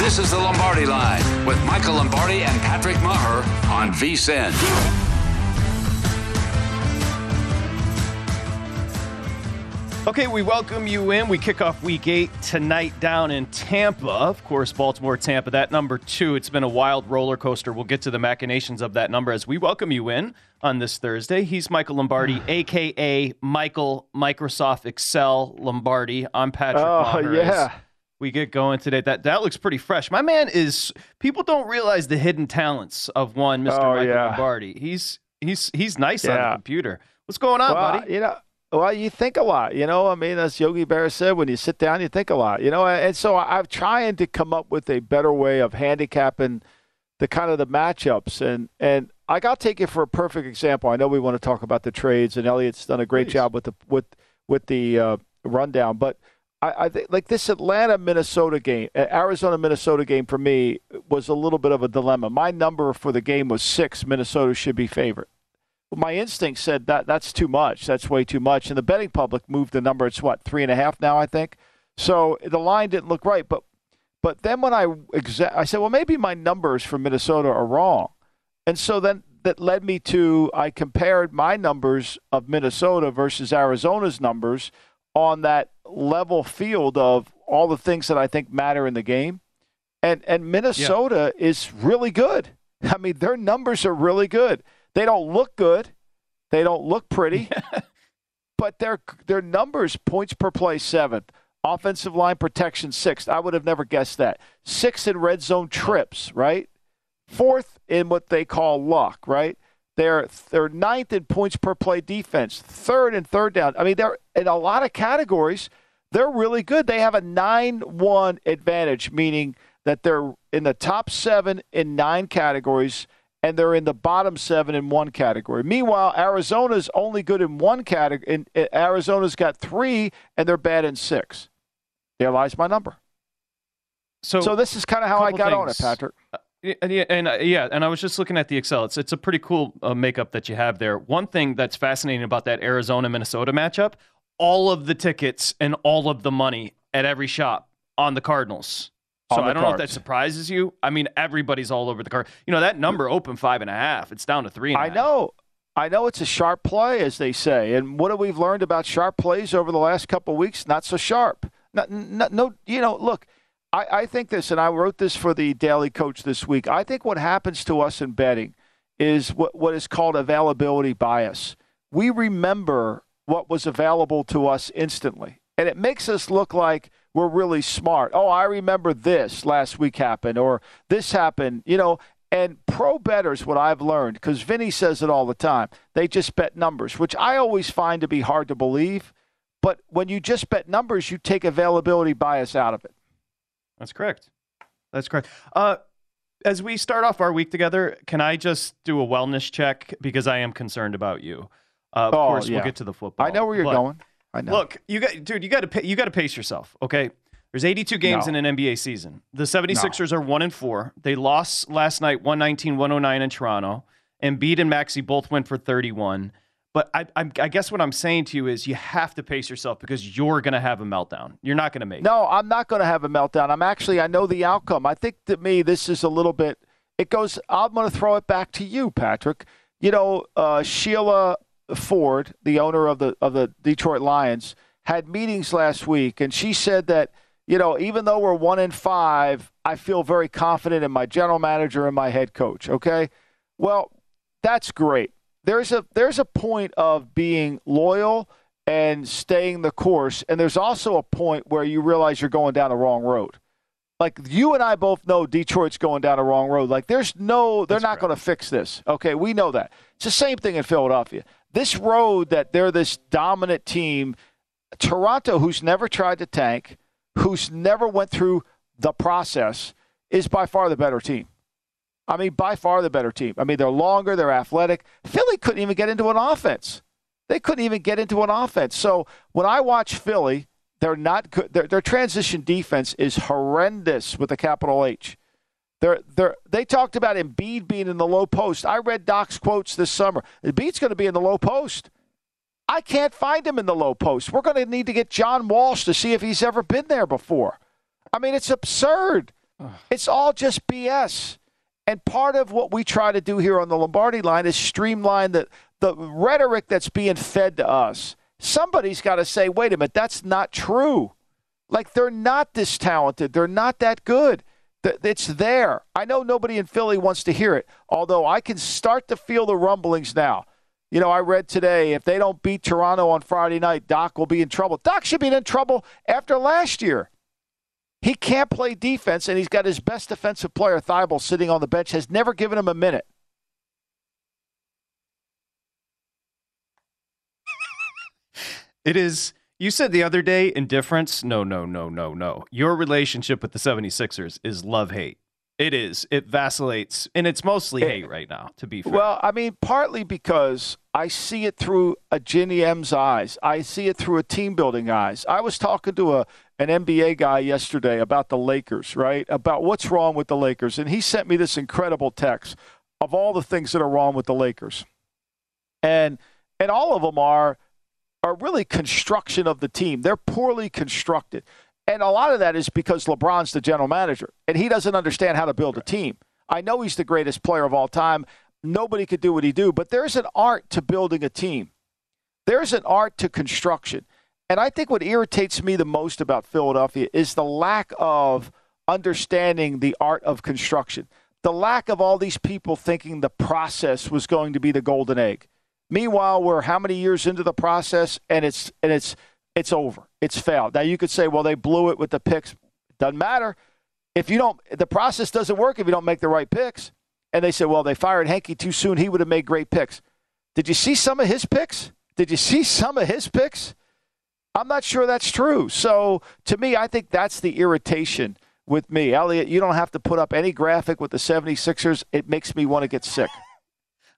This is the Lombardi Line with Michael Lombardi and Patrick Meagher on VSIN. Okay, we welcome you in. We kick off week eight tonight down in Tampa. Of course, Baltimore, Tampa, that number two. It's been a wild roller coaster. We'll get to the machinations of that number as we welcome you in on this Thursday. He's Michael Lombardi, aka Michael Microsoft Excel Lombardi. I'm Patrick. Oh, Meagher. yeah. We get going today. That that looks pretty fresh. My man is. People don't realize the hidden talents of one Mr. Oh, Michael yeah. Lombardi. He's he's he's nice on the computer. What's going on, well, buddy? you know, well, you think a lot. You know, I mean, as Yogi Berra said, when you sit down, you think a lot. You know, and so I'm trying to come up with a better way of handicapping the kind of the matchups. And and I got to take it for a perfect example. I know we want to talk about the trades, and Elliot's done a great Please. job with the with with the uh, rundown, but. I, I think like this Atlanta Minnesota game, uh, Arizona Minnesota game for me was a little bit of a dilemma. My number for the game was six. Minnesota should be favorite my instinct said that that's too much. That's way too much. And the betting public moved the number. It's what three and a half now, I think. So the line didn't look right. But but then when I exa- I said, well, maybe my numbers for Minnesota are wrong. And so then that led me to I compared my numbers of Minnesota versus Arizona's numbers on that level field of all the things that I think matter in the game. And and Minnesota is really good. I mean, their numbers are really good. They don't look good. They don't look pretty. but their their numbers, points per play seventh, offensive line protection sixth. I would have never guessed that. Sixth in red zone trips, right? Fourth in what they call luck, right? They're they're ninth in points per play defense, third in third down. I mean, they're in a lot of categories. They're really good. They have a nine-one advantage, meaning that they're in the top seven in nine categories, and they're in the bottom seven in one category. Meanwhile, Arizona's only good in one category. In, in- Arizona's got three, and they're bad in six. There lies my number. So, So this is kind of how I got on it, things. Patrick. Uh, Yeah, and yeah, and uh, yeah, and I was just looking at the Excel. It's it's a pretty cool uh, makeup that you have there. One thing that's fascinating about that Arizona Minnesota matchup: all of the tickets and all of the money at every shop on the Cardinals. So the I don't know if that surprises you. I mean, everybody's all over the card. You know that number opened five and a half. It's down to three. And a I half. know. I know it's a sharp play, as they say. And what have we learned about sharp plays over the last couple of weeks? Not so sharp. No, no, no you know, look, I, I think this, and I wrote this for the Daily Coach this week. I think what happens to us in betting is what, what is called availability bias. We remember what was available to us instantly, and it makes us look like we're really smart. Oh, I remember this last week happened, or this happened, you know. And pro bettors, what I've learned, because Vinny says it all the time, they just bet numbers, which I always find to be hard to believe. But when you just bet numbers, you take availability bias out of it. That's correct. That's correct. Uh, as we start off our week together, can I just do a wellness check because I am concerned about you? Uh, of Oh, course, yeah. we'll get to the football. I know where you're but- going. I know. Look, you got dude, you got to you got to pace yourself, okay? There's 82 games No. in an NBA season. The 76ers are 1 and 4. They lost last night 119-109 in Toronto. Embiid and Maxey both went for 31. But I, I, I guess what I'm saying to you is you have to pace yourself because you're going to have a meltdown. You're not going to make no, it. I'm not going to have a meltdown. I'm actually, I know the outcome. I think to me, this is a little bit, it goes, I'm going to throw it back to you, Patrick. You know, uh, Sheila Ford, the owner of the of the Detroit Lions, had meetings last week, and she said that you know even though we're one in five, I feel very confident in my general manager and my head coach. Okay, well, that's great. There's a there's a point of being loyal and staying the course, and there's also a point where you realize you're going down the wrong road. Like you and I both know Detroit's going down the wrong road. Like there's no they're That's not going to fix this. Okay, we know that. It's the same thing in Philadelphia. This road that they're this dominant team, Toronto who's never tried to tank, who's never went through the process is by far the better team. I mean, by far the better team. I mean, they're longer, they're athletic. Philly couldn't even get into an offense. They couldn't even get into an offense. So when I watch Philly, they're not good. Their, their transition defense is horrendous with a capital H. They're, they're, they talked about Embiid being in the low post. I read Doc's quotes this summer. Embiid's going to be in the low post. I can't find him in the low post. We're going to need to get John Walsh to see if he's ever been there before. I mean, it's absurd. It's all just BS. And part of what we try to do here on the Lombardi line is streamline the, the rhetoric that's being fed to us. Somebody's got to say, wait a minute, that's not true. Like, they're not this talented. They're not that good. It's there. I know nobody in Philly wants to hear it, although I can start to feel the rumblings now. You know, I read today if they don't beat Toronto on Friday night, Doc will be in trouble. Doc should be in trouble after last year. He can't play defense, and he's got his best defensive player, Thybulle, sitting on the bench, has never given him a minute. It is. You said the other day, indifference. No, no, no, no, no. Your relationship with the 76ers is love hate. It is. It vacillates. And it's mostly hate right now, to be fair. Well, I mean, partly because I see it through a GM's eyes. I see it through a team building eyes. I was talking to a an NBA guy yesterday about the Lakers, right? About what's wrong with the Lakers. And he sent me this incredible text of all the things that are wrong with the Lakers. And and all of them are are really construction of the team. They're poorly constructed. And a lot of that is because LeBron's the general manager and he doesn't understand how to build a team. I know he's the greatest player of all time. Nobody could do what he do, but there's an art to building a team. There's an art to construction. And I think what irritates me the most about Philadelphia is the lack of understanding the art of construction. The lack of all these people thinking the process was going to be the golden egg. Meanwhile, we're how many years into the process and it's and it's it's over. It's failed. Now you could say, well, they blew it with the picks. Doesn't matter. If you don't the process doesn't work if you don't make the right picks. And they said, well, they fired Hinkie too soon. He would have made great picks. Did you see some of his picks? Did you see some of his picks? I'm not sure that's true. So to me, I think that's the irritation with me. Elliot, you don't have to put up any graphic with the 76ers. It makes me want to get sick.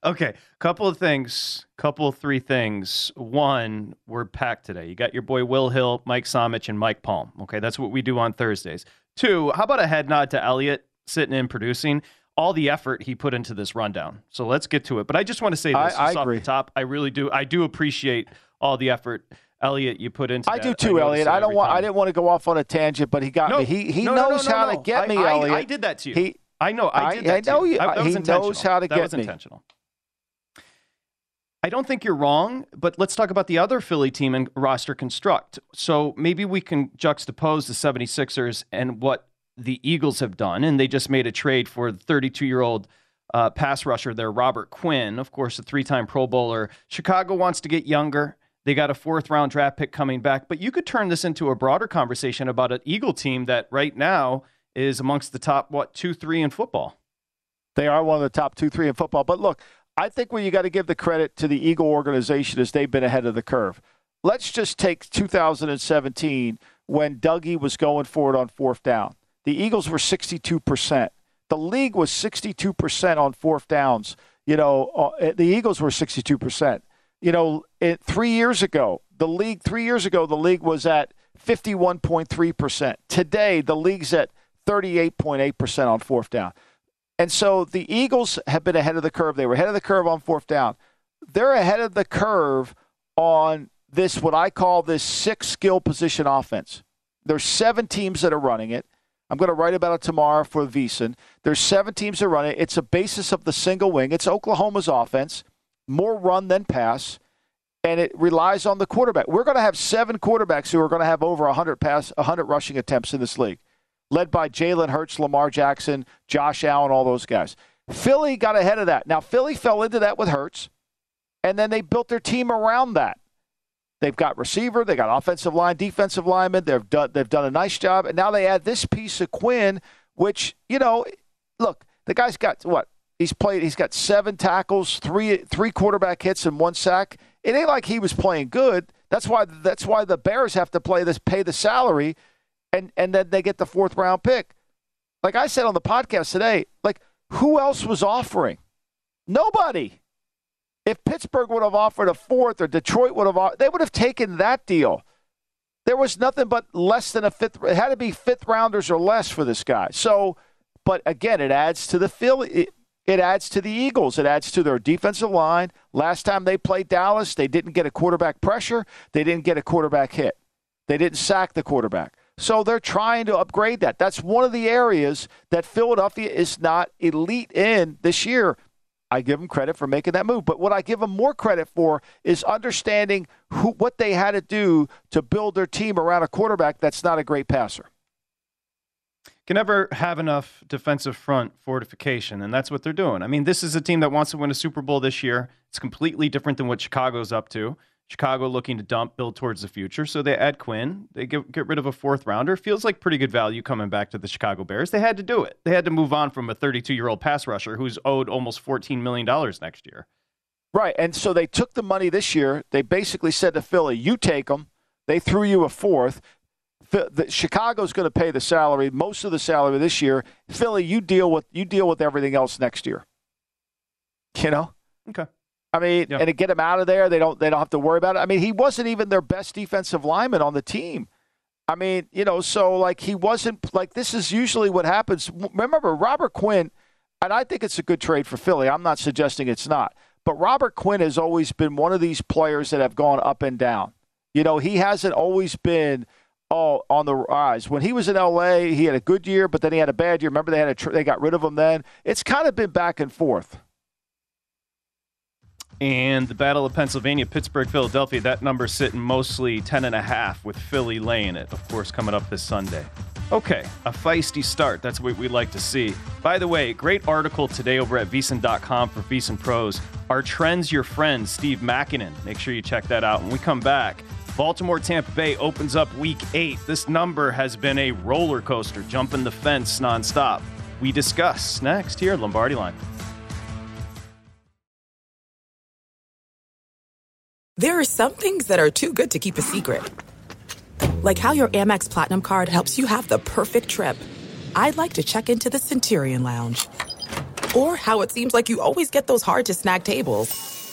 Okay, couple of things, couple of three things. One, we're packed today. You got your boy Will Hill, Mike Somich, and Mike Palm. Okay, that's what we do on Thursdays. Two, how about a head nod to Elliot sitting in producing? All the effort he put into this rundown. So let's get to it. But I just want to say this I- I off agree. the top. I really do. I do appreciate all the effort, Elliot, you put into. I that. do too, notice Elliot. I don't want. time. I didn't want to go off on a tangent, but he got No, me. He he no, no, knows no, how no. to get I- me, I, Elliot. I did that to you. He I know. I I- that I to know you. I, that he was knows how to get me. that get was me. intentional. I don't think you're wrong, but let's talk about the other Philly team and roster construct. So maybe we can juxtapose the 76ers and what the Eagles have done. And they just made a trade for the 32 year old uh, pass rusher there, Robert Quinn, of course, a three time Pro Bowler. Chicago wants to get younger. They got a fourth round draft pick coming back. But you could turn this into a broader conversation about an Eagle team that right now is amongst the top, what, two, three in football. They are one of the top two, three in football. But look, I think where you got to give the credit to the Eagle organization is they've been ahead of the curve. Let's just take 2017 when Dougie was going for it on fourth down. The Eagles were 62%. The league was 62% on fourth downs. You know, uh, the Eagles were 62%. You know, it, three years ago, the league, three years ago, the league was at 51.3%. Today, the league's at 38.8% on fourth down. And so the Eagles have been ahead of the curve. They were ahead of the curve on fourth down. they're ahead of the curve on this, what I call this six skill position offense. There's seven teams that are running it. I'm going to write about it tomorrow for VSiN. There's seven teams that run it. It's a basis of the single wing. It's Oklahoma's offense, more run than pass, and it relies on the quarterback. We're going to have seven quarterbacks who are going to have over 100 pass, 100 rushing attempts in this league, led by Jalen Hurts, Lamar Jackson, Josh Allen, all those guys. Philly got ahead of that. Now Philly fell into that with Hurts, and then they built their team around that. They've got receiver, they got offensive line, defensive lineman. They've done they've done a nice job, and now they add this piece of Quinn, which you know, look, the guy's got what he's played. He's got seven tackles, three three quarterback hits, and one sack. It ain't like he was playing good. That's why that's why the Bears have to play this, pay the salary, and and then they get the fourth round pick. Like I said on the podcast today, like who else was offering? Nobody. If Pittsburgh would have offered a fourth or Detroit would have, they would have taken that deal. There was nothing but less than a fifth. It had to be fifth rounders or less for this guy. So, but again, it adds to the Philly. It, it adds to the Eagles. It adds to their defensive line. Last time they played Dallas, they didn't get a quarterback pressure. They didn't get a quarterback hit. They didn't sack the quarterback. So they're trying to upgrade that. That's one of the areas that Philadelphia is not elite in this year. I give them credit for making that move. But what I give them more credit for is understanding who, what they had to do to build their team around a quarterback that's not a great passer. Can never have enough defensive front fortification, and that's what they're doing. I mean, this is a team that wants to win a Super Bowl this year. It's completely different than what Chicago's up to. Chicago looking to dump, build towards the future. So they add Quinn. They get, get rid of a fourth rounder. Feels like pretty good value coming back to the Chicago Bears. They had to do it. They had to move on from a 32 year old pass rusher who's owed almost $14 million next year. Right. And so they took the money this year. They basically said to Philly, you take them. They threw you a fourth. The, Chicago's going to pay the salary, most of the salary this year. Philly, you deal with you deal with everything else next year. You know. Okay. I mean, and to get him out of there, they don't they don't have to worry about it. I mean, he wasn't even their best defensive lineman on the team. I mean, you know, so like he wasn't like this is usually what happens. Remember, Robert Quinn, and I think it's a good trade for Philly. I'm not suggesting it's not, but Robert Quinn has always been one of these players that have gone up and down. You know, he hasn't always been all on the rise. When he was in LA, he had a good year, but then he had a bad year. Remember, they had a tr- they got rid of him. Then it's kind of been back and forth. And the Battle of Pennsylvania, Pittsburgh, Philadelphia, that number sitting mostly 10.5 with Philly laying it, of course, coming up this Sunday. Okay, a feisty start. That's what we like to see. By the way, great article today over at VSiN.com for VSiN Pros. Are trends your friends? Steve Makinen. Make sure you check that out. When we come back, Baltimore Tampa Bay opens up week eight. This number has been a roller coaster, jumping the fence nonstop. We discuss next here, Lombardi Line. There are some things that are too good to keep a secret. Like how your Amex Platinum card helps you have the perfect trip. I'd like to check into the Centurion Lounge. Or how it seems like you always get those hard to snag tables.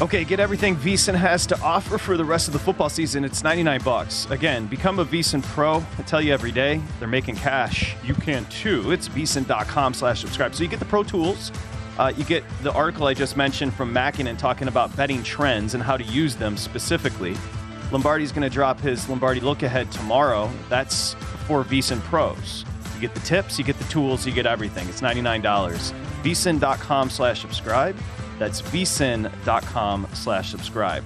Okay, get everything VSIN has to offer for the rest of the football season. It's 99 bucks. Again, become a VSIN Pro. I tell you every day, they're making cash. You can too. It's VSIN.com slash subscribe. So you get the pro tools. Uh, you get the article I just mentioned from Makinen talking about betting trends and how to use them specifically. Lombardi's going to drop his Lombardi look ahead tomorrow. That's for VSIN pros. You get the tips, you get the tools, you get everything. It's $99. VSIN.com slash subscribe. That's VSIN.com slash subscribe.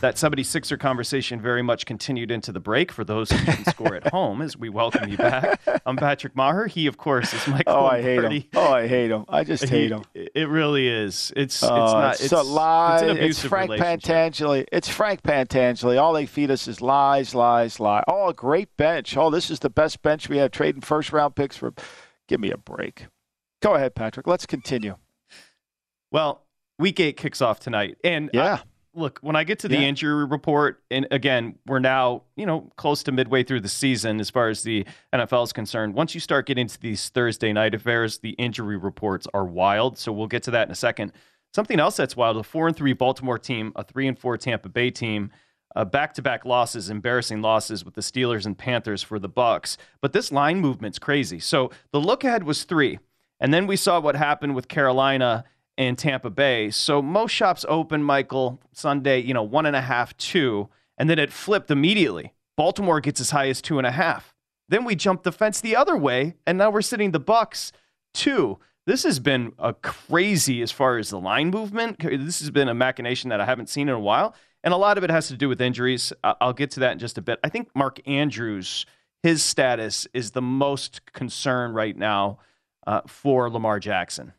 That 76er conversation very much continued into the break for those who can score at home as we welcome you back. I'm Patrick Meagher. He, of course, is Michael. Oh, I hate him. Oh, I hate him. I just hate him. It really is. It's it's Oh, not. It's, a lie. It's, an It's, Frank. Pentangeli. It's Frank Pentangeli. All they feed us is lies, lies, lies. Oh, a great bench. Oh, this is the best bench we have. Trading first round picks for. Give me a break. Go ahead, Patrick. Let's continue. Well, week eight kicks off tonight, and I- Yeah. look, when I get to the Yeah. injury report, and again, we're now, you know, close to midway through the season as far as the NFL is concerned. Once you start getting to these Thursday night affairs, the injury reports are wild. So we'll get to that in a second. Something else that's wild: a four and three Baltimore team, a three and four Tampa Bay team. Uh, back-to-back losses, embarrassing losses with the Steelers and Panthers for the Bucks. But this line movement's crazy. So the look ahead was three, and then we saw what happened with Carolina and Tampa Bay. So most shops open, Michael, Sunday, you know, one and a half, two, and then it flipped immediately. Baltimore gets as high as two and a half. Then we jumped the fence the other way, and now we're sitting the Bucks two. This has been a crazy as far as the line movement. This has been a machination that I haven't seen in a while, and a lot of it has to do with injuries. I'll get to that in just a bit. I think Mark Andrews, his status is the most concern right now uh, for Lamar Jackson.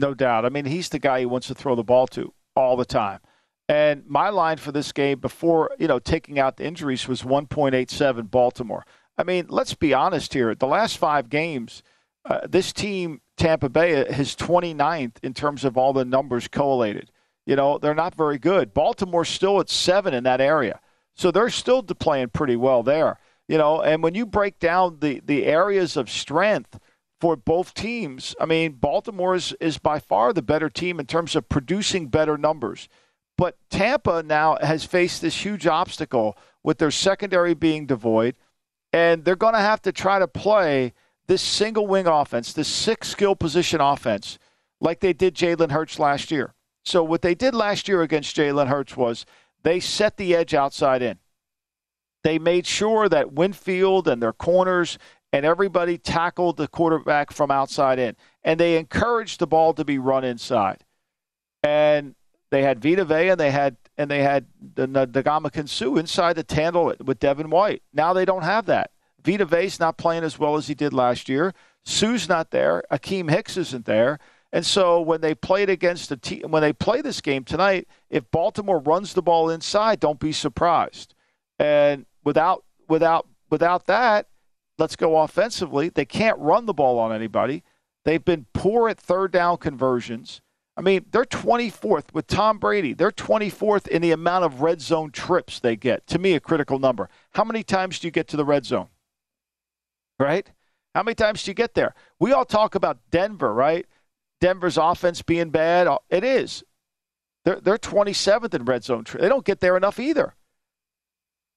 No doubt. I mean, he's the guy he wants to throw the ball to all the time. And my line for this game before, you know, taking out the injuries was 1.87 Baltimore. I mean, let's be honest here. The last five games, uh, this team, Tampa Bay, is 29th in terms of all the numbers collated. You know, they're not very good. Baltimore's still at seven in that area. So they're still playing pretty well there. You know, and when you break down the, the areas of strength – for both teams. I mean, Baltimore is, is by far the better team in terms of producing better numbers. But Tampa now has faced this huge obstacle with their secondary being devoid, and they're going to have to try to play this single wing offense, this six skill position offense, like they did Jalen Hurts last year. So, what they did last year against Jalen Hurts was they set the edge outside in. They made sure that Winfield and their corners and everybody tackled the quarterback from outside in. And they encouraged the ball to be run inside. And they had Vita Vea and they had and they had the Suh inside to handle it with Devin White. Now they don't have that. Vita Vea's not playing as well as he did last year. Suh's not there. Akiem Hicks isn't there. And so when they played against a team, when they play this game tonight, if Baltimore runs the ball inside, don't be surprised. And without without without that, let's go offensively. They can't run the ball on anybody. They've been poor at third down conversions. I mean, they're 24th with Tom Brady. They're 24th in the amount of red zone trips they get. To me, a critical number. How many times do you get to the red zone? Right? How many times do you get there? We all talk about Denver, right? Denver's offense being bad. It is. They're, they're 27th in red zone. They don't get there enough either.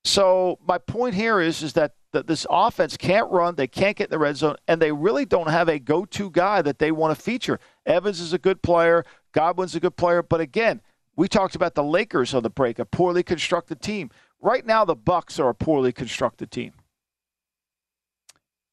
So my point here is, is that that this offense can't run, they can't get in the red zone, and they really don't have a go-to guy that they want to feature. Evans is a good player, Godwin's a good player, but again, we talked about the Lakers on the break, a poorly constructed team. Right now, the Bucks are a poorly constructed team.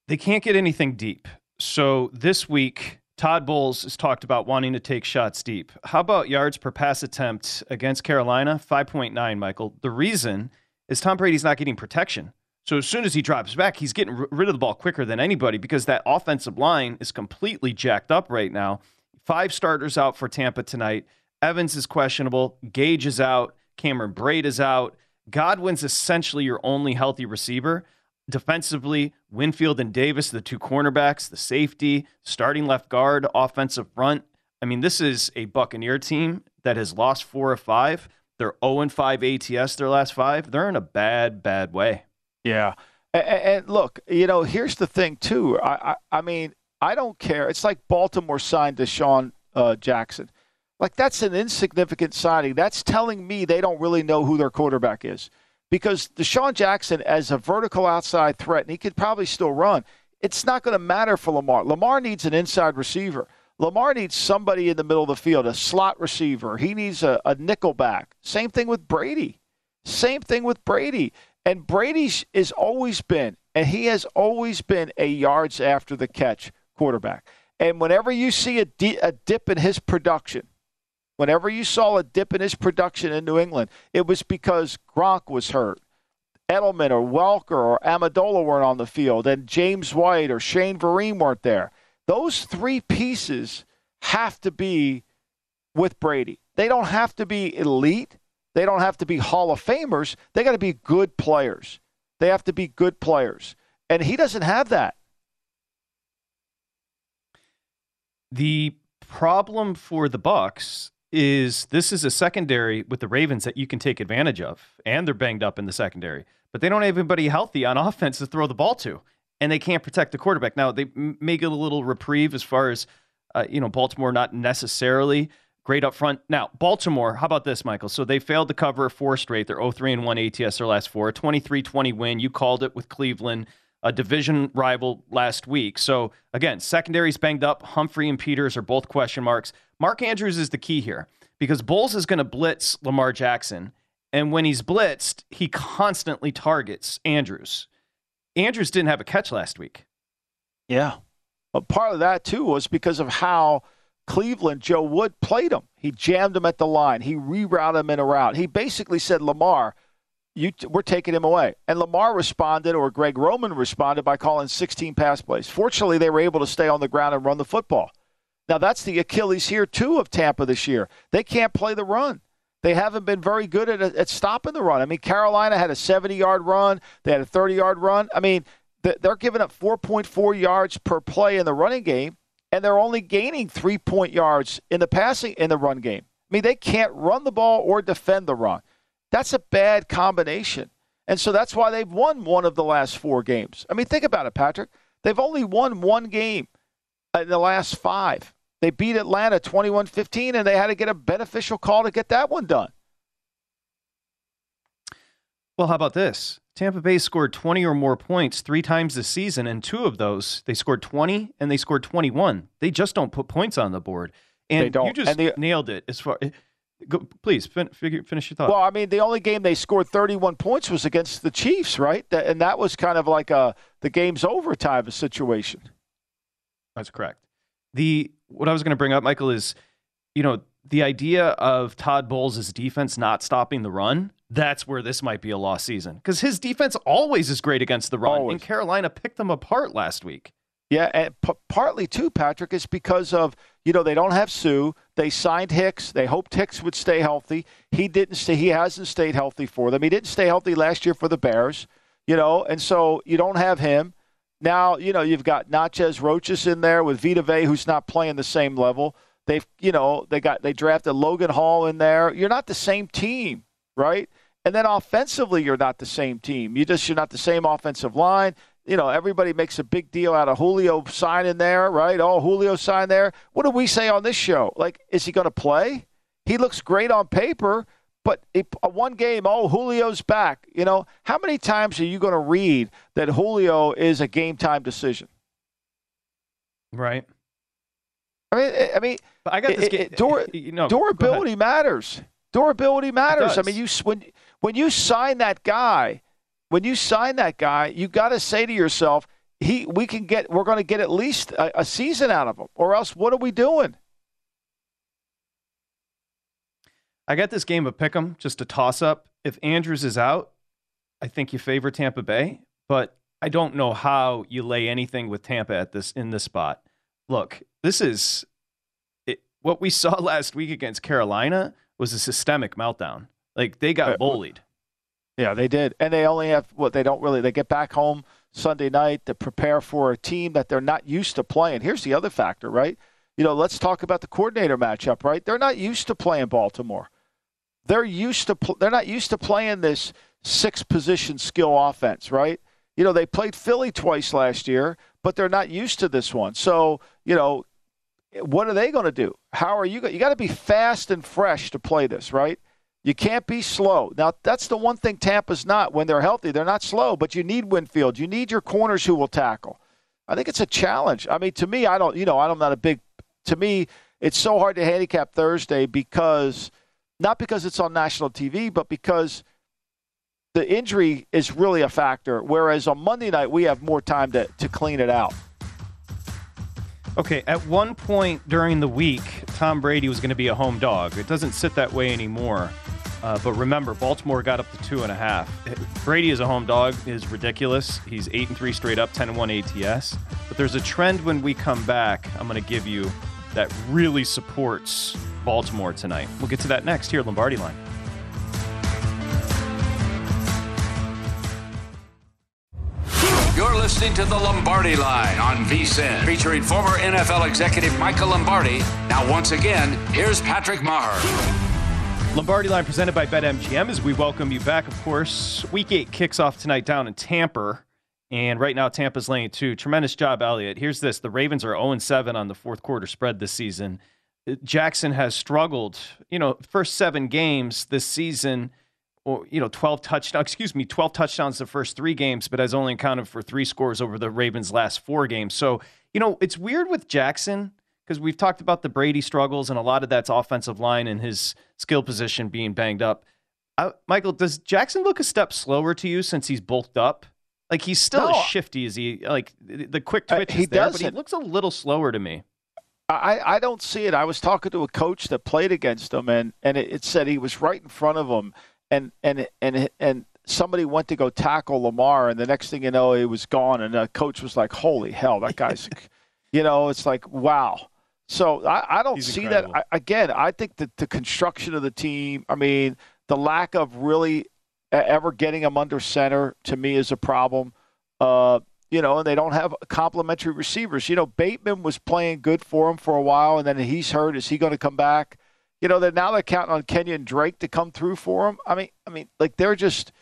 They can't get anything deep. So this week, Todd Bowles has talked about wanting to take shots deep. How about yards per pass attempt against Carolina? 5.9, Michael. The reason is Tom Brady's not getting protection. So as soon as he drops back, he's getting r- rid of the ball quicker than anybody because that offensive line is completely jacked up right now. Five starters out for Tampa tonight. Evans is questionable. Gage is out. Cameron Brate is out. Godwin's essentially your only healthy receiver. Defensively, Winfield and Davis, the two cornerbacks, the safety, starting left guard, offensive front. I mean, this is a Buccaneer team that has lost four or five. They're 0 5 ATS their last five. They're in a bad, bad way. Yeah. And, and look, you know, here's the thing too. I, I, I mean, I don't care. It's like Baltimore signed DeSean uh, Jackson. Like that's an insignificant signing. That's telling me they don't really know who their quarterback is. Because DeSean Jackson, as a vertical outside threat, and he could probably still run, it's not going to matter for Lamar. Lamar needs an inside receiver. Lamar needs somebody in the middle of the field, a slot receiver. He needs a, a nickel back. Same thing with Brady. Same thing with Brady. And Brady's has always been, and he has always been a yards after the catch quarterback. And whenever you see a, di- a dip in his production, whenever you saw a dip in his production in New England, it was because Gronk was hurt. Edelman or Welker or Amendola weren't on the field, and James White or Shane Vereen weren't there. Those three pieces have to be with Brady. They don't have to be elite. They don't have to be Hall of Famers. They got to be good players. They have to be good players. And he doesn't have that. The problem for the Bucks is this is a secondary with the Ravens that you can take advantage of, and they're banged up in the secondary, but they don't have anybody healthy on offense to throw the ball to, and they can't protect the quarterback. Now they may get a little reprieve as far as uh, you know Baltimore not necessarily great up front. Now Baltimore, how about this, Michael? So they failed to cover four straight. They're 0-3 and 1 ATS their last four, 23-20 win. You called it with Cleveland a division rival last week. So again, secondary's banged up. Humphrey and Peters are both question marks. Mark Andrews is the key here because Bowles is going to blitz Lamar Jackson. And when he's blitzed, he constantly targets Andrews. Andrews didn't have a catch last week. Yeah. But part of that, too, was because of how Cleveland, Joe Wood played him. He jammed him at the line, he rerouted him in a route. He basically said, Lamar, you we're taking him away. And Lamar responded, or Greg Roman responded by calling 16 pass plays. Fortunately, they were able to stay on the ground and run the football. Now that's the Achilles here too of Tampa this year. They can't play the run. They haven't been very good at, at stopping the run. I mean, Carolina had a 70-yard run. They had a 30-yard run. I mean, they're giving up 4.4 yards per play in the running game, and they're only gaining three point yards in the passing in the run game. I mean, they can't run the ball or defend the run. That's a bad combination. And so that's why they've won one of the last four games. I mean, think about it, Patrick. They've only won one game in the last five. They beat Atlanta 21 15, and they had to get a beneficial call to get that one done. Well, how about this? Tampa Bay scored 20 or more points three times this season, and two of those they scored 20 and they scored 21. They just don't put points on the board. And they don't. you just they, nailed it as far Go, please fin- figure, finish your thought. Well, I mean, the only game they scored 31 points was against the Chiefs, right? And that was kind of like a the game's over type of situation. That's correct. The what I was going to bring up, Michael, is you know the idea of Todd Bowles' defense not stopping the run. That's where this might be a lost season because his defense always is great against the run, always. and Carolina picked them apart last week. Yeah, and p- partly too, Patrick, is because of you know they don't have Suh. They signed Hicks. They hoped Hicks would stay healthy. He didn't stay. He hasn't stayed healthy for them. He didn't stay healthy last year for the Bears. You know, and so you don't have him. Now you know you've got Nunez-Roches in there with Vita Vea, who's not playing the same level. They've you know they got they drafted Logan Hall in there. You're not the same team, right? And then offensively, you're not the same team. You just you're not the same offensive line you know, everybody makes a big deal out of Julio signing there, right? Oh, Julio signed there. What do we say on this show? Like, is he going to play? He looks great on paper, but a one game, oh, Julio's back. You know, how many times are you going to read that Julio is a game time decision? Right. I mean, I mean, but I got this. It, it, dur- you know, durability matters. Durability matters. I mean, you when when you sign that guy when you sign that guy, you got to say to yourself, he we can get we're going to get at least a, a, season out of him, or else what are we doing? I got this game of pick'em, just a toss up. If Andrews is out, I think you favor Tampa Bay, but I don't know how you lay anything with Tampa at this in this spot. Look, this is it, what we saw last week against Carolina was a systemic meltdown. Like they got uh, bullied. Yeah, they did. And they only have what they don't really they get back home Sunday night to prepare for a team that they're not used to playing. Here's the other factor, right? You know, let's talk about the coordinator matchup, right? They're not used to playing Baltimore. They're used to pl- they're not used to playing this six position skill offense, right? you know, they played Philly twice last year, but they're not used to this one. So, you know, what are they going to do? How are you? You got to be fast and fresh to play this, right? You can't be slow. Now, that's the one thing Tampa's not. When they're healthy, they're not slow, but you need Winfield. You need your corners who will tackle. I think it's a challenge. I mean, to me, I don't, you know, I'm not a big, to me, it's so hard to handicap Thursday because, not because it's on national TV, but because the injury is really a factor. Whereas on Monday night, we have more time to, to clean it out. Okay, at one point during the week, Tom Brady was going to be a home dog. It doesn't sit that way anymore. Uh, but remember, Baltimore got up to two and a half. Brady is a home dog is ridiculous. He's eight and three straight up, ten and one ATS. But there's a trend when we come back. I'm going to give you that really supports Baltimore tonight. We'll get to that next here, at Lombardi Line. You're listening to the Lombardi Line on VSIN, featuring former NFL executive Michael Lombardi. Now, once again, here's Patrick Meagher. Lombardi Line presented by BetMGM as we welcome you back. Of course, Week Eight kicks off tonight down in Tampa, and right now Tampa's laying two. Tremendous job, Elliot. Here's this: the Ravens are 0 7 on the fourth quarter spread this season. Uh, jackson has struggled. You know, first seven games this season or you know 12 touchdowns excuse me 12 touchdowns the first three games but has only accounted for three scores over the ravens last four games so you know it's weird with jackson because we've talked about the brady struggles and a lot of that's offensive line and his skill position being banged up uh, michael does jackson look a step slower to you since he's bulked up like he's still No. as shifty as he like the quick Uh, twitch he is there but he looks a little slower to me I, I don't see it. I was talking to a coach that played against him, and, and it, it said he was right in front of him, and and and and somebody went to go tackle Lamar, and the next thing you know, he was gone, and the coach was like, "Holy hell, that guy's," you know, it's like, wow. So I, I don't He's see incredible. that. I, again, I think that the construction of the team, I mean, the lack of really ever getting him under center to me is a problem. Uh, you know, and they don't have complementary receivers. You know, Bateman was playing good for him for a while, and then he's hurt. Is he going to come back? You know, they're now they're counting on Kenyan Drake to come through for him. I mean, I mean, like they're just,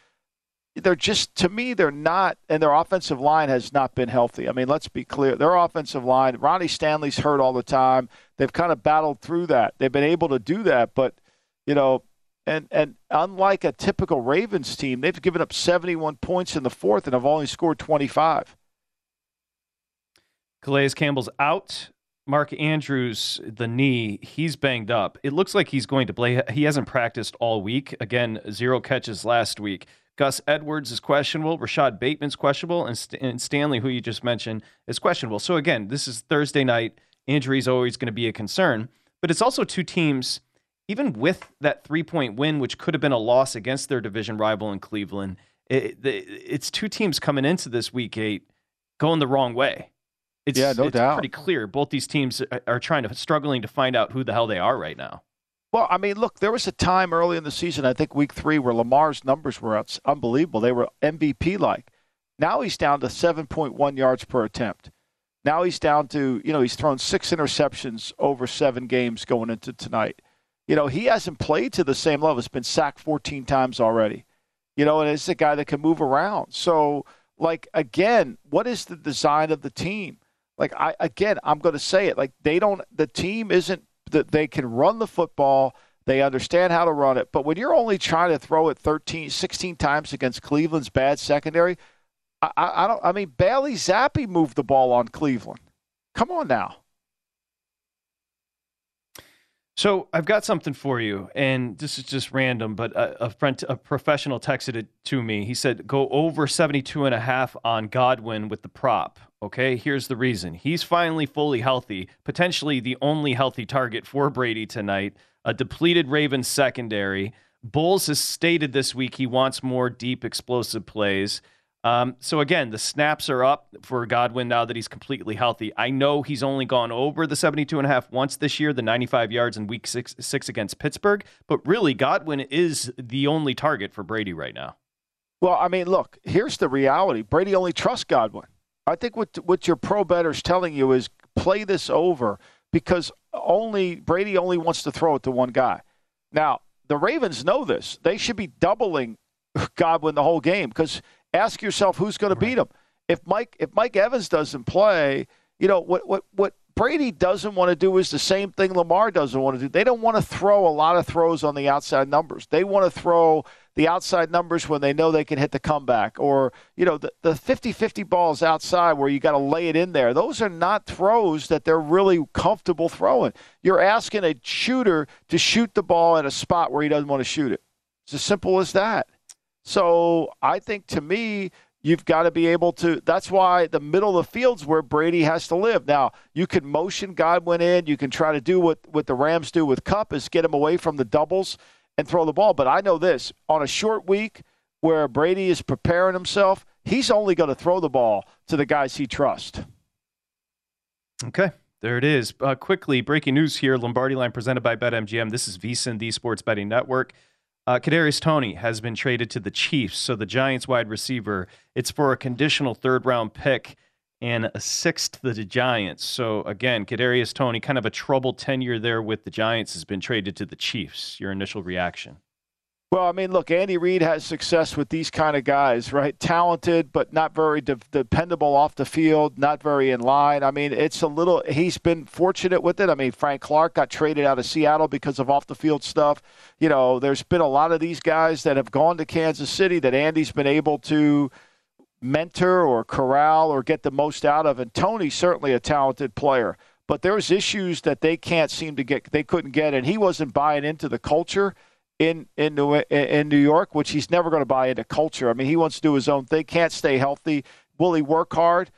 they're just to me, they're not, and their offensive line has not been healthy. I mean, let's be clear, their offensive line, Ronnie Stanley's hurt all the time. They've kind of battled through that. They've been able to do that, but you know, and and unlike a typical Ravens team, they've given up 71 points in the fourth and have only scored 25. Calais Campbell's out. Mark Andrews, the knee, he's banged up. It looks like he's going to play. He hasn't practiced all week. Again, zero catches last week. Gus Edwards is questionable. Rashod Bateman's questionable. And, St- and Stanley, who you just mentioned, is questionable. So, again, this is Thursday night. Injury is always going to be a concern. But it's also two teams, even with that three point win, which could have been a loss against their division rival in Cleveland, it, it, it's two teams coming into this week eight going the wrong way. It's, Yeah, no it's doubt. pretty clear. Both these teams are- are trying to struggling to find out who the hell they are right now. Well, I mean, look, there was a time early in the season, I think week three, where Lamar's numbers were unbelievable. They were MVP like. Now he's down to 7.1 yards per attempt. Now he's down to, you know, he's thrown six interceptions over seven games going into tonight. You know, he hasn't played to the same level. He's been sacked 14 times already. You know, and it's a guy that can move around. So, like, again, what is the design of the team? Like, I again, I'm going to say it. Like, they don't. The team isn't that they can run the football. They understand how to run it. But when you're only trying to throw it 13, 16 times against Cleveland's bad secondary, I, I, don't. I mean, Bailey Zappe moved the ball on Cleveland. Come on now. So I've got something for you, and this is just random, but a, a friend, a professional texted it to me. He said, go over 72 and a half on Godwin with the prop. Okay, here's the reason. He's finally fully healthy, potentially the only healthy target for Brady tonight. A depleted Ravens secondary. Bowles has stated this week he wants more deep, explosive plays. Um, so again, the snaps are up for Godwin now that he's completely healthy. I know he's only gone over the 72 and a half once this year, the 95 yards in week six, six against Pittsburgh, but really Godwin is the only target for Brady right now. Well, I mean, look, here's the reality. Brady only trusts Godwin. I think what what your pro better's telling you is play this over because only Brady only wants to throw it to one guy. Now, the Ravens know this. They should be doubling Godwin the whole game because ask yourself who's going to beat him. If Mike if Mike Evans doesn't play, you know what what what Brady doesn't want to do is the same thing Lamar doesn't want to do. They don't want to throw a lot of throws on the outside numbers. They want to throw the outside numbers when they know they can hit the comeback or, you know, the, the 50-50 balls outside where you got to lay it in there. Those are not throws that they're really comfortable throwing. You're asking a shooter to shoot the ball in a spot where he doesn't want to shoot it. It's as simple as that. So I think to me, You've got to be able to. That's why the middle of the field's where Brady has to live. Now, you can motion Godwin in. You can try to do what, what the Rams do with Kupp is get him away from the doubles and throw the ball. But I know this on a short week where Brady is preparing himself, he's only going to throw the ball to the guys he trusts. Okay. There it is. Uh, quickly, breaking news here Lombardi line presented by BetMGM. This is VSIN, the sports betting network. Uh, Kadarius Toney has been traded to the Chiefs, so the Giants wide receiver. It's for a conditional third round pick and a sixth to the Giants. So again, Kadarius Toney, kind of a troubled tenure there with the Giants, has been traded to the Chiefs. Your initial reaction? Well, I mean, look, Andy Reid has success with these kind of guys, right? Talented, but not very de- dependable off the field, not very in line. I mean, it's a little, he's been fortunate with it. I mean, Frank Clark got traded out of Seattle because of off the field stuff. You know, there's been a lot of these guys that have gone to Kansas City that Andy's been able to mentor or corral or get the most out of. And Toney's certainly a talented player. But there's issues that they can't seem to get, they couldn't get, and he wasn't buying into the culture in in New, in New York, which he's never going to buy into culture. I mean, he wants to do his own thing. Can't stay healthy. Will he work hard?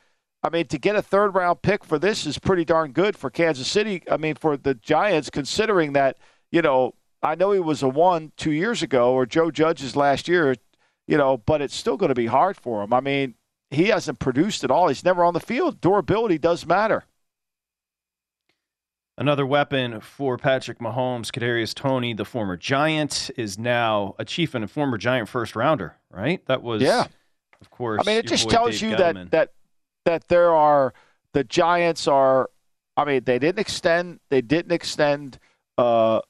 I mean, to get a third round pick for this is pretty darn good for Kansas City. I mean, for the Giants, considering that you know, I know he was a one two years ago or Joe Judge's last year, you know, but it's still going to be hard for him. I mean, he hasn't produced at all. He's never on the field. Durability does matter. Another weapon for Patrick Mahomes, Kadarius Toney, the former Giant, is now a Chief and a former Giant first rounder. Right? That was yeah. Of course. I mean, it just tells Dave you Gettleman. that that that there are the Giants are. I mean, they didn't extend. They didn't extend uh,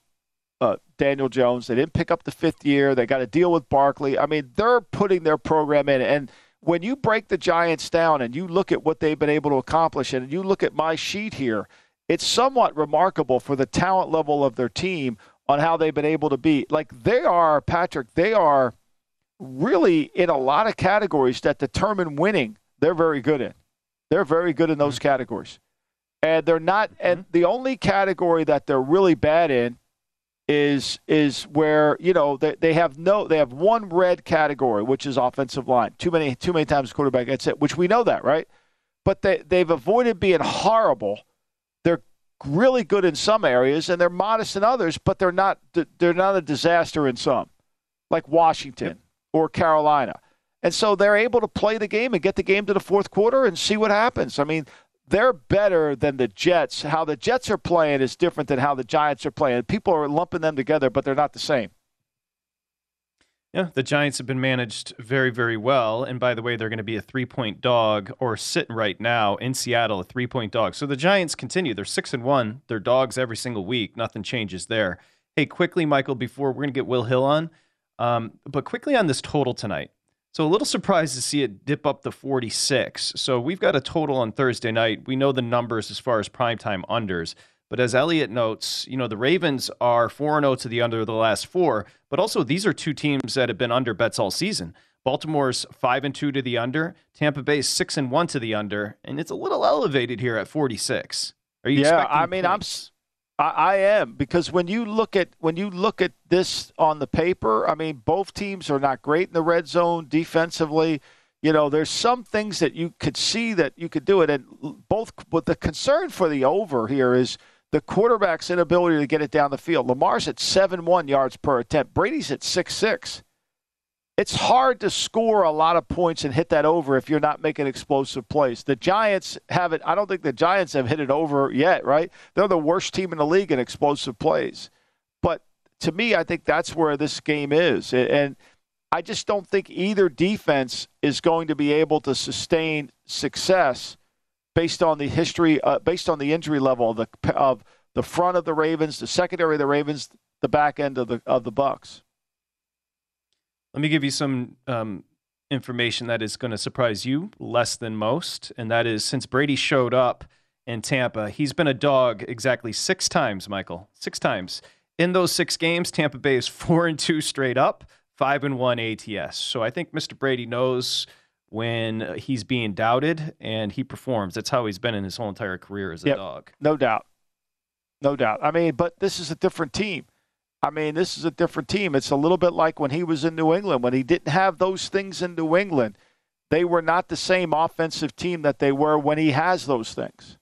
uh, Daniel Jones. They didn't pick up the fifth year. They got to deal with Barkley. I mean, they're putting their program in and when you break the Giants down and you look at what they've been able to accomplish, and you look at my sheet here, it's somewhat remarkable for the talent level of their team on how they've been able to be. Like they are, Patrick, they are really in a lot of categories that determine winning. They're very good in. They're very good in those mm-hmm. categories. And they're not, and mm-hmm. the only category that they're really bad in is is where you know they, they have no they have one red category which is offensive line too many too many times quarterback gets it which we know that right but they they've avoided being horrible really good in some areas and they're modest in others, but they're not they're not a disaster in some, like Washington yep. or Carolina. And so they're able to play the game and get the game to the fourth quarter and see what happens. I mean, they're better than the Jets. How the Jets are playing is different than how the Giants are playing. People are lumping them together, but they're not the same. Yeah, the Giants have been managed very, very well. And by the way, they're going to be a three point dog or sitting right now in Seattle, a three point dog. So the Giants continue. They're six and one. They're dogs every single week. Nothing changes there. Hey, quickly, Michael, before we're going to get Will Hill on, um, but quickly on this total tonight. So a little surprised to see it dip up to 46. So we've got a total on Thursday night. We know the numbers as far as primetime unders. But as Elliot notes, you know, the Ravens are 4 0 to the under the last four, but also these are two teams that have been under bets all season. Baltimore's 5 and 2 to the under, Tampa Bay's 6 and 1 to the under, and it's a little elevated here at 46. Are you Yeah, I mean, points? I'm I, I am because when you look at when you look at this on the paper, I mean, both teams are not great in the red zone defensively you know, there's some things that you could see that you could do it. And both, but the concern for the over here is the quarterback's inability to get it down the field. Lamar's at 7 1 yards per attempt, Brady's at 6 6. It's hard to score a lot of points and hit that over if you're not making explosive plays. The Giants have it. I don't think the Giants have hit it over yet, right? They're the worst team in the league in explosive plays. But to me, I think that's where this game is. And I just don't think either defense is going to be able to sustain success based on the history, uh, based on the injury level of the of the front of the Ravens, the secondary of the Ravens, the back end of the of the Bucks. Let me give you some um, information that is going to surprise you less than most, and that is since Brady showed up in Tampa, he's been a dog exactly six times, Michael. Six times. In those six games, Tampa Bay is four and two straight up, five and one ATS. So I think Mr. Brady knows when he's being doubted and he performs. That's how he's been in his whole entire career as a Yep. dog. No doubt. No doubt. I mean, but this is a different team. I mean, this is a different team. It's a little bit like when he was in New England, when he didn't have those things in New England. They were not the same offensive team that they were when he has those things.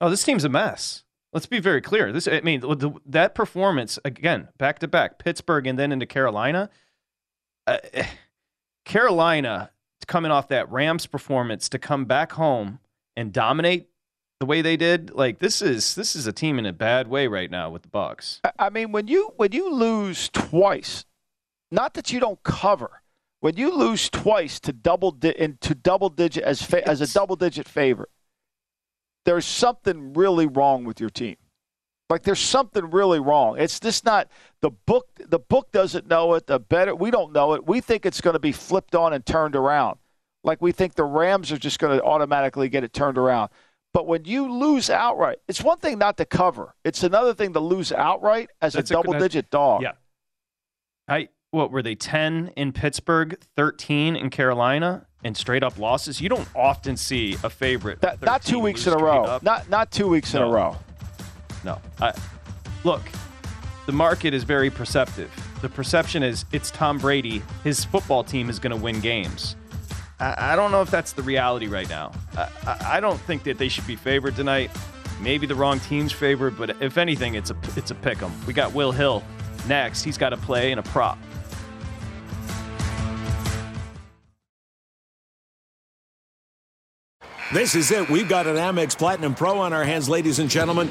Oh, this team's a mess. Let's be very clear. This, I mean, the, that performance again, back to back, Pittsburgh and then into Carolina. Uh, Carolina coming off that Rams performance to come back home and dominate the way they did. Like this is this is a team in a bad way right now with the Bucks. I- mean, when you when you lose twice, not that you don't cover, when you lose twice to double di- into double digit as fa- as a double digit favorite, there's something really wrong with your team. Like there's something really wrong. It's just not the book. The book doesn't know it. The better we don't know it. We think it's going to be flipped on and turned around. Like we think the Rams are just going to automatically get it turned around. But when you lose outright, it's one thing not to cover. It's another thing to lose outright as That's a a- double digit dog. Yeah. I what were they 10 in Pittsburgh, 13 in Carolina, and straight up losses? You don't often see a favorite. That, not two weeks in a row. up. Not not two weeks in a row. No. I, look, the market is very perceptive. The perception is it's Tom Brady. His football team is going to win games. I, I don't know if that's the reality right now. I, I, I don't think that they should be favored tonight. Maybe the wrong team's favored, but if anything, it's a it's a pick 'em. We got Will Hill next. He's got to play in a prop. This is it. We've got an Amex Platinum Pro on our hands, ladies and gentlemen.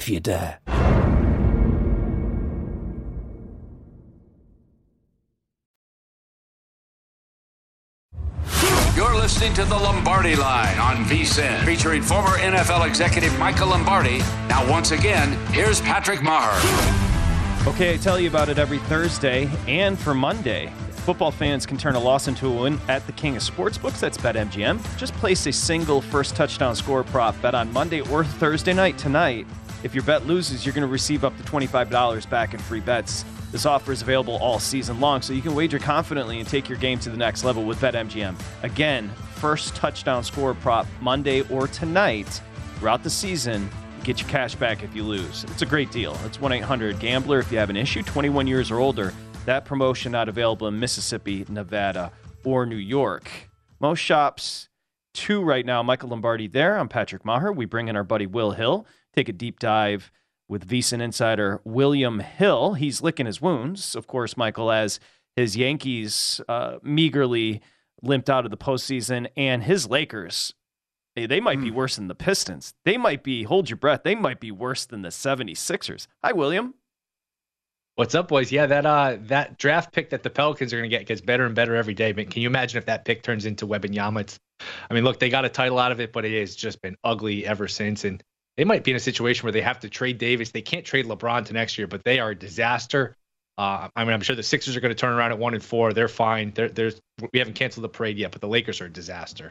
if you dare. You're listening to the Lombardi Line on VSIN, featuring former NFL executive Michael Lombardi. Now, once again, here's Patrick Meagher. Okay, I tell you about it every Thursday and for Monday. Football fans can turn a loss into a win at the King of Sportsbooks. That's BetMGM. Just place a single first touchdown score prop bet on Monday or Thursday night tonight. If your bet loses, you're going to receive up to $25 back in free bets. This offer is available all season long, so you can wager confidently and take your game to the next level with BetMGM. Again, first touchdown score prop Monday or tonight throughout the season. Get your cash back if you lose. It's a great deal. It's 1 800 Gambler if you have an issue, 21 years or older. That promotion not available in Mississippi, Nevada, or New York. Most shops, two right now. Michael Lombardi there. I'm Patrick Meagher. We bring in our buddy Will Hill. Take a deep dive with VSiN insider William Hill. He's licking his wounds, of course, Michael, as his Yankees uh, meagerly limped out of the postseason, and his Lakers Hey, they might be worse than the Pistons. They might be, hold your breath, they might be worse than the 76ers. Hi, William. What's up, boys? Yeah, that uh that draft pick that the Pelicans are gonna get gets better and better every day. But can you imagine if that pick turns into Wembanyama? It's I mean, look, they got a title out of it, but it has just been ugly ever since. And they might be in a situation where they have to trade Davis. They can't trade LeBron to next year, but they are a disaster. Uh, I mean, I'm sure the Sixers are going to turn around at one and four. They're fine. They're, there's we haven't canceled the parade yet, but the Lakers are a disaster.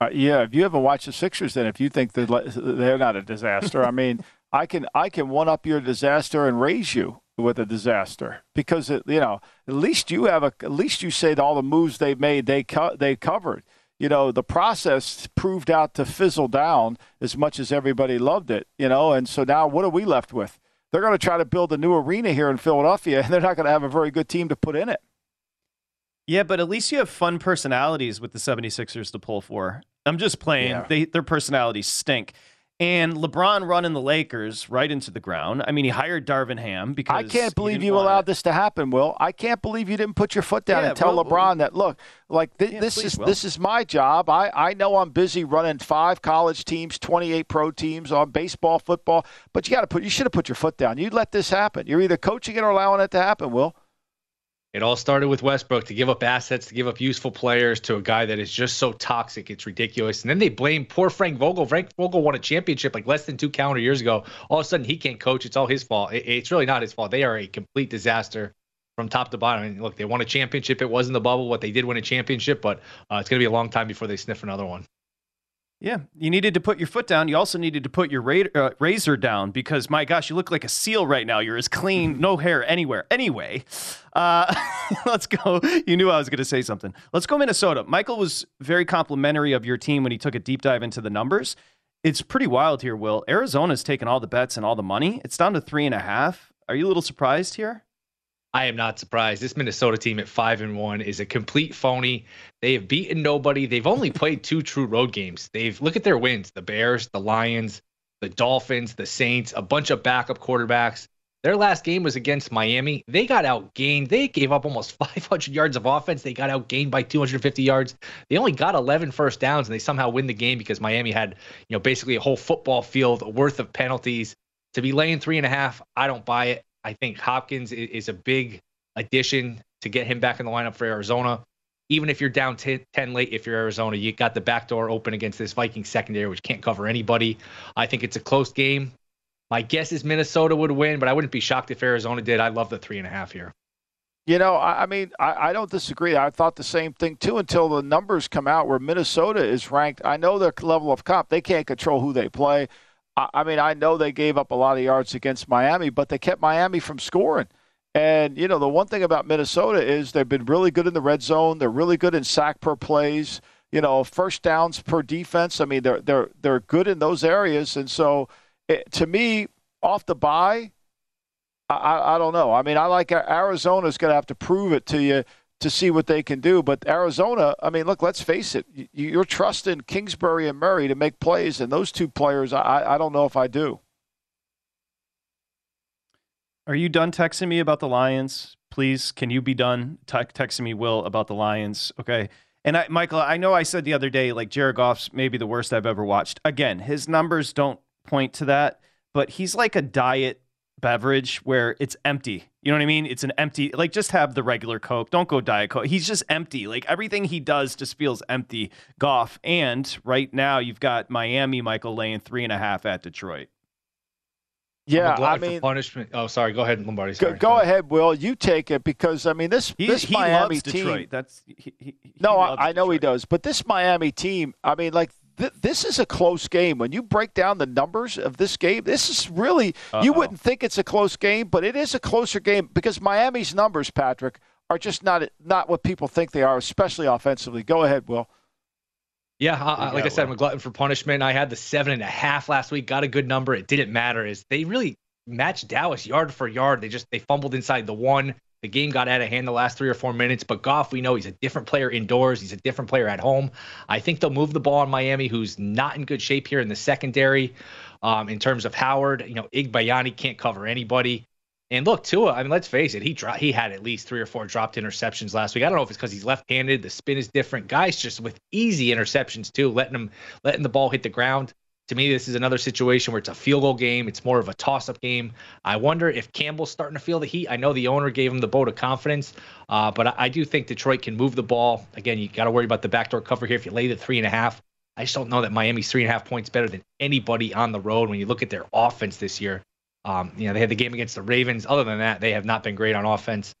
Uh, yeah, if you haven't watched the Sixers, then if you think that they're not a disaster, I mean, I can I can one up your disaster and raise you with a disaster because it, you know at least you have a at least you say all the moves they made they co- they covered. You know the process proved out to fizzle down as much as everybody loved it. You know, and so now what are we left with? They're going to try to build a new arena here in Philadelphia, and they're not going to have a very good team to put in it. Yeah, but at least you have fun personalities with the 76ers to pull for. I'm just playing. Yeah. They, their personalities stink. And LeBron running the Lakers right into the ground. I mean, he hired Darvin Ham because I can't believe you allowed it. this to happen, Will. I can't believe you didn't put your foot down yeah, and tell well, LeBron that look, like th- yeah, this please, is Will. this is my job. I I know I'm busy running five college teams, 28 pro teams on baseball, football, but you got to put you should have put your foot down. You let this happen. You're either coaching it or allowing it to happen, Will. It all started with Westbrook to give up assets, to give up useful players to a guy that is just so toxic. It's ridiculous. And then they blame poor Frank Vogel. Frank Vogel won a championship like less than two calendar years ago. All of a sudden, he can't coach. It's all his fault. It's really not his fault. They are a complete disaster from top to bottom. Mean, look, they won a championship. It wasn't the bubble, what they did win a championship, but uh, it's going to be a long time before they sniff another one. Yeah, you needed to put your foot down. You also needed to put your ra- uh, razor down because, my gosh, you look like a seal right now. You're as clean, no hair anywhere. Anyway, uh, let's go. You knew I was going to say something. Let's go Minnesota. Michael was very complimentary of your team when he took a deep dive into the numbers. It's pretty wild here, Will. Arizona's taken all the bets and all the money. It's down to three and a half. Are you a little surprised here? I am not surprised. This Minnesota team at five and one is a complete phony. They have beaten nobody. They've only played two true road games. They've look at their wins: the Bears, the Lions, the Dolphins, the Saints, a bunch of backup quarterbacks. Their last game was against Miami. They got outgained. They gave up almost 500 yards of offense. They got outgained by 250 yards. They only got 11 first downs, and they somehow win the game because Miami had, you know, basically a whole football field worth of penalties. To be laying three and a half, I don't buy it. I think Hopkins is a big addition to get him back in the lineup for Arizona. Even if you're down 10, late, if you're Arizona, you got the back door open against this Viking secondary, which can't cover anybody. I think it's a close game. My guess is Minnesota would win, but I wouldn't be shocked if Arizona did. I love the three and a half here. You know, I, I mean, I, I, don't disagree. I thought the same thing too until the numbers come out where Minnesota is ranked. I know their level of comp; they can't control who they play. I mean, I know they gave up a lot of yards against Miami, but they kept Miami from scoring. And, you know, the one thing about Minnesota is they've been really good in the red zone. They're really good in sack per plays, you know, first downs per defense. I mean, they're, they're, they're good in those areas. And so, it, to me, off the bye, I, I don't know. I mean, I like Arizona's going to have to prove it to you to see what they can do. But Arizona, I mean, look, let's face it. You're trusting Kingsbury and Murray to make plays, and those two players, I, I don't know if I do. Are you done texting me about the Lions? Please, can you be done te- texting me, Will, about the Lions? Okay. And I, Michael, I know I said the other day, like Jared Goff's maybe the worst I've ever watched. Again, his numbers don't point to that, but he's like a diet beverage where it's empty. You know what I mean? It's an empty, like just have the regular Coke. Don't go Diet Coke. He's just empty. Like everything he does just feels empty. Goff. And right now you've got Miami, Michael laying three and a half at Detroit. Yeah, I mean, punishment. Oh, sorry. Go ahead, Lombardi. Sorry. Go, go ahead, Will. You take it because I mean this he, this he Miami team. Detroit. That's he, he, no, I, I, know Detroit. he does. But this Miami team, I mean, like th- this is a close game. When you break down the numbers of this game, this is really Uh-oh. you wouldn't think it's a close game, but it is a closer game because Miami's numbers, Patrick, are just not not what people think they are, especially offensively. Go ahead, Will. Yeah, I, like I said, I'm a glutton for punishment. I had the seven and a half last week, got a good number. It didn't matter. Is they really matched Dallas yard for yard? They just they fumbled inside the one. The game got out of hand the last three or four minutes, but Goff, we know he's a different player indoors. He's a different player at home. I think they'll move the ball on Miami, who's not in good shape here in the secondary. Um, in terms of Howard, you know, Igbinoghene can't cover anybody. And look, Tua, I mean, let's face it, he dro- he had at least three or four dropped interceptions last week. I don't know if it's because he's left-handed, the spin is different. Guys just with easy interceptions too, letting him letting the ball hit the ground. To me, this is another situation where it's a field goal game. It's more of a toss up game. I wonder if Campbell's starting to feel the heat. I know the owner gave him the vote of confidence, uh, but I, I, do think Detroit can move the ball. Again, you got to worry about the backdoor cover here. If you lay the three and a half, I just don't know that Miami's three and a half points better than anybody on the road when you look at their offense this year. Um, you know, they had the game against the Ravens. Other than that, they have not been great on offense.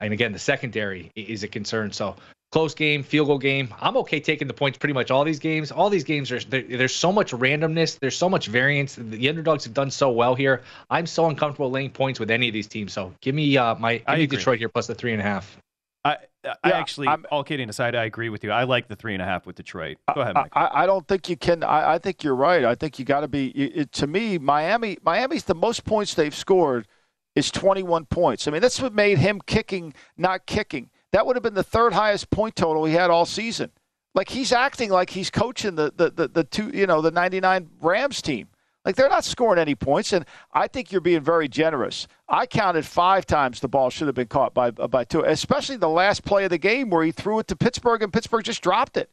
And again, the secondary is a concern. So close game, field goal game. I'm okay taking the points pretty much all these games. All these games are there's so much randomness, there's so much variance. The underdogs have done so well here. I'm so uncomfortable laying points with any of these teams. So give me uh, my give me Detroit here plus the three and a half. I I yeah, actually, I'm, all kidding aside, I agree with you. I like the three and a half with Detroit. Go ahead, Mike. I, I, don't think you can. I, I think you're right. I think you got to be. It, to me, Miami, Miami's the most points they've scored is 21 points. I mean, that's what made him kicking, not kicking. That would have been the third highest point total he had all season. Like he's acting like he's coaching the the the, the two you know the 99 Rams team. Like they're not scoring any points, and I think you're being very generous. I counted five times the ball should have been caught by by two, especially the last play of the game where he threw it to Pittsburgh and Pittsburgh just dropped it.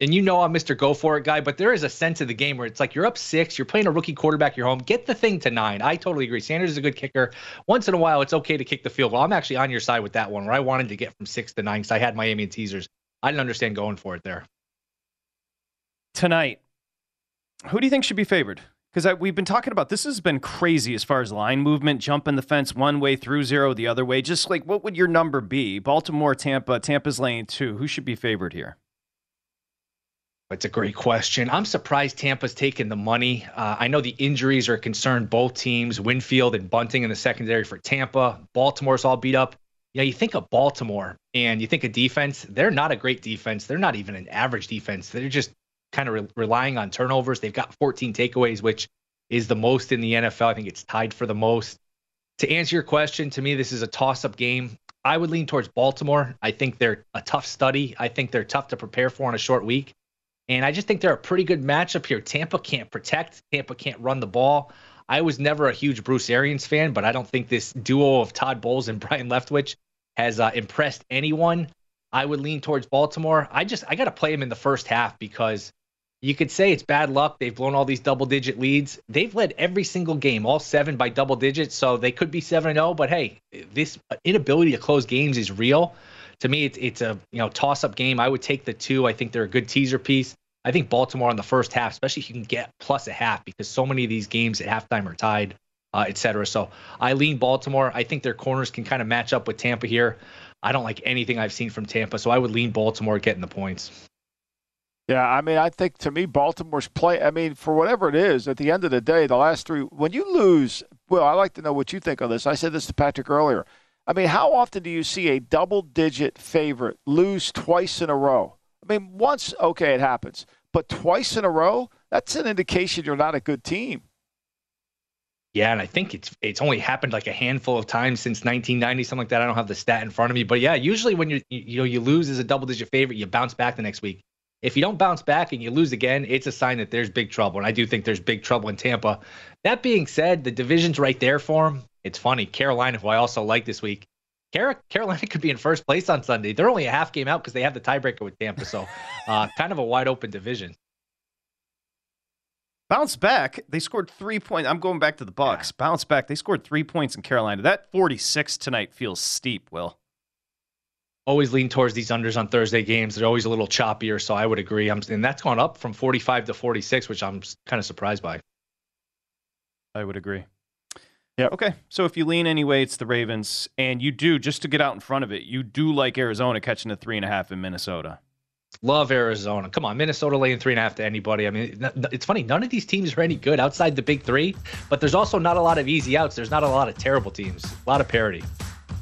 And you know I'm Mr. Go for it guy, but there is a sense of the game where it's like you're up six, you're playing a rookie quarterback, you're home, get the thing to nine. I totally agree. Sanders is a good kicker. Once in a while, it's okay to kick the field goal. I'm actually on your side with that one, where I wanted to get from six to nine because I had Miami and teasers. I didn't understand going for it there. Tonight, who do you think should be favored? Because we've been talking about this has been crazy as far as line movement, jumping the fence one way through zero the other way. Just like what would your number be? Baltimore, Tampa, Tampa's lane two. Who should be favored here? It's a great question. I'm surprised Tampa's taking the money. Uh, I know the injuries are concerned both teams, Winfield and Bunting in the secondary for Tampa. Baltimore's all beat up. You know, you think of Baltimore and you think of defense, they're not a great defense. They're not even an average defense. They're just kind of re- relying on turnovers. They've got 14 takeaways, which is the most in the NFL. I think it's tied for the most. To answer your question, to me, this is a toss up game. I would lean towards Baltimore. I think they're a tough study. I think they're tough to prepare for in a short week. And I just think they're a pretty good matchup here. Tampa can't protect, Tampa can't run the ball. I was never a huge Bruce Arians fan, but I don't think this duo of Todd Bowles and Byron Leftwich has uh, impressed anyone. I would lean towards Baltimore. I just I got to play them in the first half because you could say it's bad luck. They've blown all these double digit leads. They've led every single game, all seven by double digits. So they could be 7 0. But hey, this inability to close games is real. To me, it's, it's a you know toss up game. I would take the two. I think they're a good teaser piece. I think Baltimore in the first half, especially if you can get plus a half, because so many of these games at halftime are tied, uh, et cetera. So I lean Baltimore. I think their corners can kind of match up with Tampa here. I don't like anything I've seen from Tampa, so I would lean Baltimore getting the points. Yeah, I mean, I think to me, Baltimore's play. I mean, for whatever it is, at the end of the day, the last three, when you lose, well, I like to know what you think on this. I said this to Patrick earlier. I mean, how often do you see a double digit favorite lose twice in a row? I mean, once, okay, it happens, but twice in a row, that's an indication you're not a good team. Yeah, and I think it's it's only happened like a handful of times since 1990, something like that. I don't have the stat in front of me, but yeah, usually when you you know you lose as a double digit favorite, you bounce back the next week. If you don't bounce back and you lose again, it's a sign that there's big trouble. And I do think there's big trouble in Tampa. That being said, the division's right there for them. It's funny. Carolina, who I also like this week, Carolina could be in first place on Sunday. They're only a half game out because they have the tiebreaker with Tampa. So, uh, kind of a wide open division. Bounce back. They scored three points. I'm going back to the Bucks. Yeah. Bounce back. They scored three points in Carolina. That 46 tonight feels steep. Will always lean towards these unders on Thursday games. They're always a little choppier, so I would agree. I'm, and that's gone up from 45 to 46, which I'm kind of surprised by. I would agree. Yeah. Okay. So if you lean anyway, it's the Ravens, and you do just to get out in front of it. You do like Arizona catching a three and a half in Minnesota. Love Arizona. Come on, Minnesota laying three and a half to anybody. I mean, it's funny. None of these teams are any good outside the big three, but there's also not a lot of easy outs. There's not a lot of terrible teams. A lot of parity.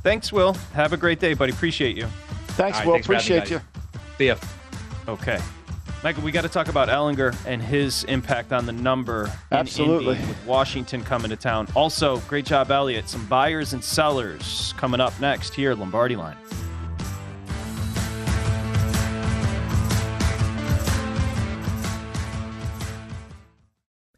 Thanks, Will. Have a great day, buddy. Appreciate you. Thanks, right, Will. Thanks Appreciate you. See ya. Okay. Michael, we got to talk about Ehlinger and his impact on the number. Absolutely. with Washington coming to town. Also, great job, Elliot. Some buyers and sellers coming up next here, at Lombardi Line.